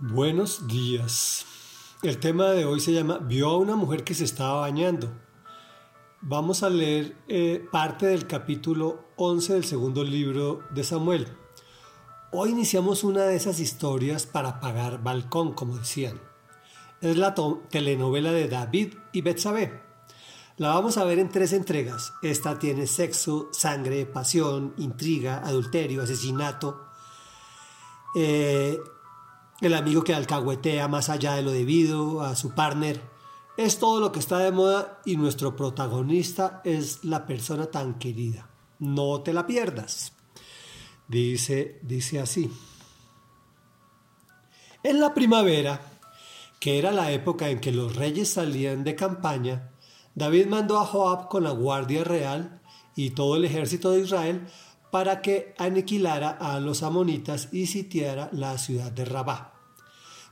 Buenos días. El tema de hoy se llama Vio a una mujer que se estaba bañando. Vamos a leer eh, parte del capítulo 11 del segundo libro de Samuel. Hoy iniciamos una de esas historias para pagar balcón, como decían. Es la telenovela de David y Betsabé. La vamos a ver en tres entregas. Esta tiene sexo, sangre, pasión, intriga, adulterio, asesinato. Eh, el amigo que alcahuetea más allá de lo debido a su partner. Es todo lo que está de moda y nuestro protagonista es la persona tan querida. No te la pierdas. Dice, dice así. En la primavera, que era la época en que los reyes salían de campaña, David mandó a Joab con la guardia real y todo el ejército de Israel para que aniquilara a los amonitas y sitiara la ciudad de Rabá.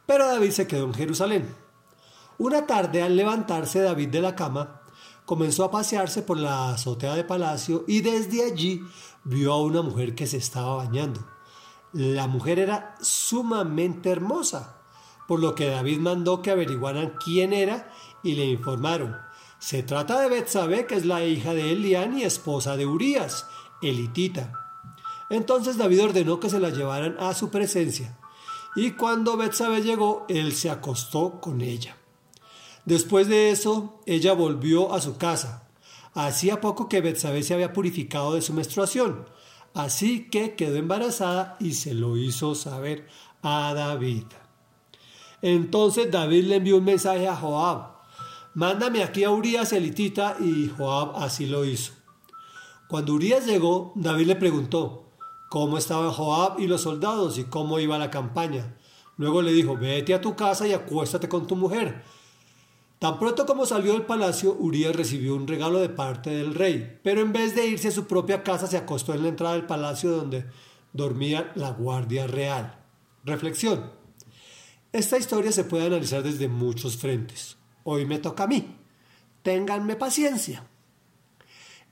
Pero David se quedó en Jerusalén. Una tarde al levantarse David de la cama, comenzó a pasearse por la azotea de palacio y desde allí vio a una mujer que se estaba bañando. La mujer era sumamente hermosa, por lo que David mandó que averiguaran quién era y le informaron. Se trata de Betsabé, que es la hija de Elián y esposa de Urías, elitita. Entonces David ordenó que se la llevaran a su presencia, y cuando Betsabé llegó, él se acostó con ella. Después de eso, ella volvió a su casa. Hacía poco que Betsabé se había purificado de su menstruación, así que quedó embarazada y se lo hizo saber a David. Entonces David le envió un mensaje a Joab mándame aquí a Urias elitita y Joab así lo hizo. Cuando Urias llegó, David le preguntó cómo estaban Joab y los soldados y cómo iba la campaña. Luego le dijo, vete a tu casa y acuéstate con tu mujer. Tan pronto como salió del palacio, Urias recibió un regalo de parte del rey, pero en vez de irse a su propia casa se acostó en la entrada del palacio donde dormía la guardia real. Reflexión. Esta historia se puede analizar desde muchos frentes. Hoy me toca a mí. Ténganme paciencia.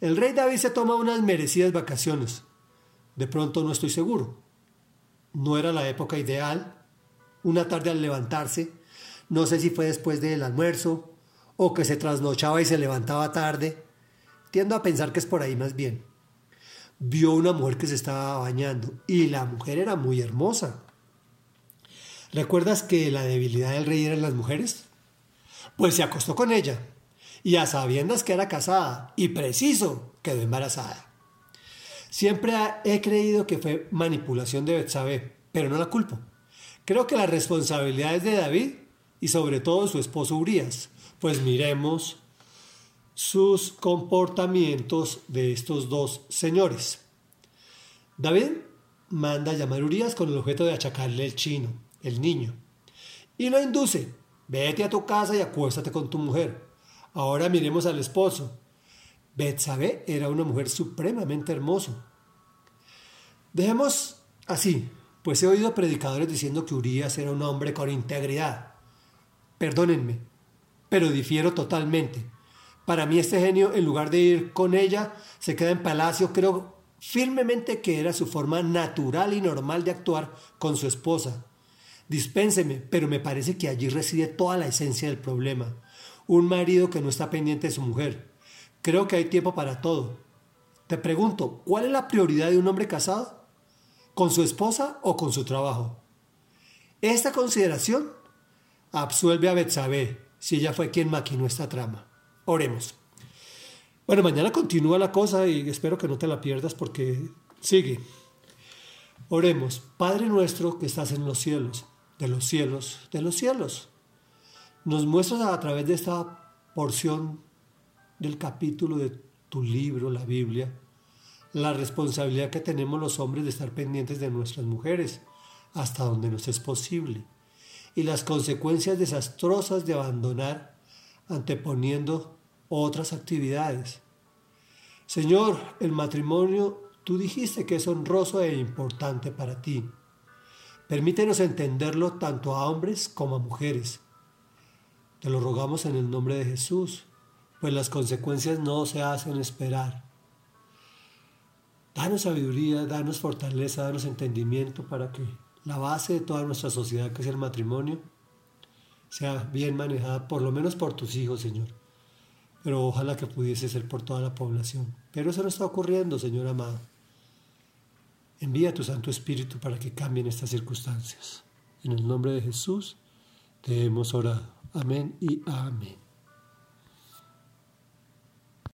El rey David se toma unas merecidas vacaciones. De pronto no estoy seguro. No era la época ideal. Una tarde al levantarse, no sé si fue después del almuerzo o que se trasnochaba y se levantaba tarde. Tiendo a pensar que es por ahí más bien. Vio una mujer que se estaba bañando y la mujer era muy hermosa. ¿Recuerdas que la debilidad del rey eran las mujeres? Pues se acostó con ella, y a sabiendas que era casada, y preciso, quedó embarazada. Siempre he creído que fue manipulación de Betsabé, pero no la culpo. Creo que la responsabilidad es de David y sobre todo su esposo Urias, pues miremos sus comportamientos de estos dos señores. David manda a llamar a Urias con el objeto de achacarle el chino, el niño, y lo induce Vete a tu casa y acuéstate con tu mujer. Ahora miremos al esposo. Betsabé era una mujer supremamente hermosa. Dejemos así, pues he oído predicadores diciendo que Urias era un hombre con integridad. Perdónenme, pero difiero totalmente. Para mí este genio, en lugar de ir con ella, se queda en palacio. Creo firmemente que era su forma natural y normal de actuar con su esposa. Dispénseme, pero me parece que allí reside toda la esencia del problema. Un marido que no está pendiente de su mujer. Creo que hay tiempo para todo. Te pregunto, ¿cuál es la prioridad de un hombre casado? ¿Con su esposa o con su trabajo? Esta consideración absuelve a Betsabé si ella fue quien maquinó esta trama. Oremos. Bueno, mañana continúa la cosa y espero que no te la pierdas porque sigue. Oremos, Padre nuestro que estás en los cielos de los cielos, de los cielos. Nos muestras a través de esta porción del capítulo de tu libro, la Biblia, la responsabilidad que tenemos los hombres de estar pendientes de nuestras mujeres hasta donde nos es posible y las consecuencias desastrosas de abandonar anteponiendo otras actividades. Señor, el matrimonio tú dijiste que es honroso e importante para ti. Permítenos entenderlo tanto a hombres como a mujeres. Te lo rogamos en el nombre de Jesús, pues las consecuencias no se hacen esperar. Danos sabiduría, danos fortaleza, danos entendimiento para que la base de toda nuestra sociedad, que es el matrimonio, sea bien manejada, por lo menos por tus hijos, Señor. Pero ojalá que pudiese ser por toda la población. Pero eso no está ocurriendo, Señor amado. Envía tu Santo Espíritu para que cambien estas circunstancias. En el nombre de Jesús te hemos orado. Amén y amén.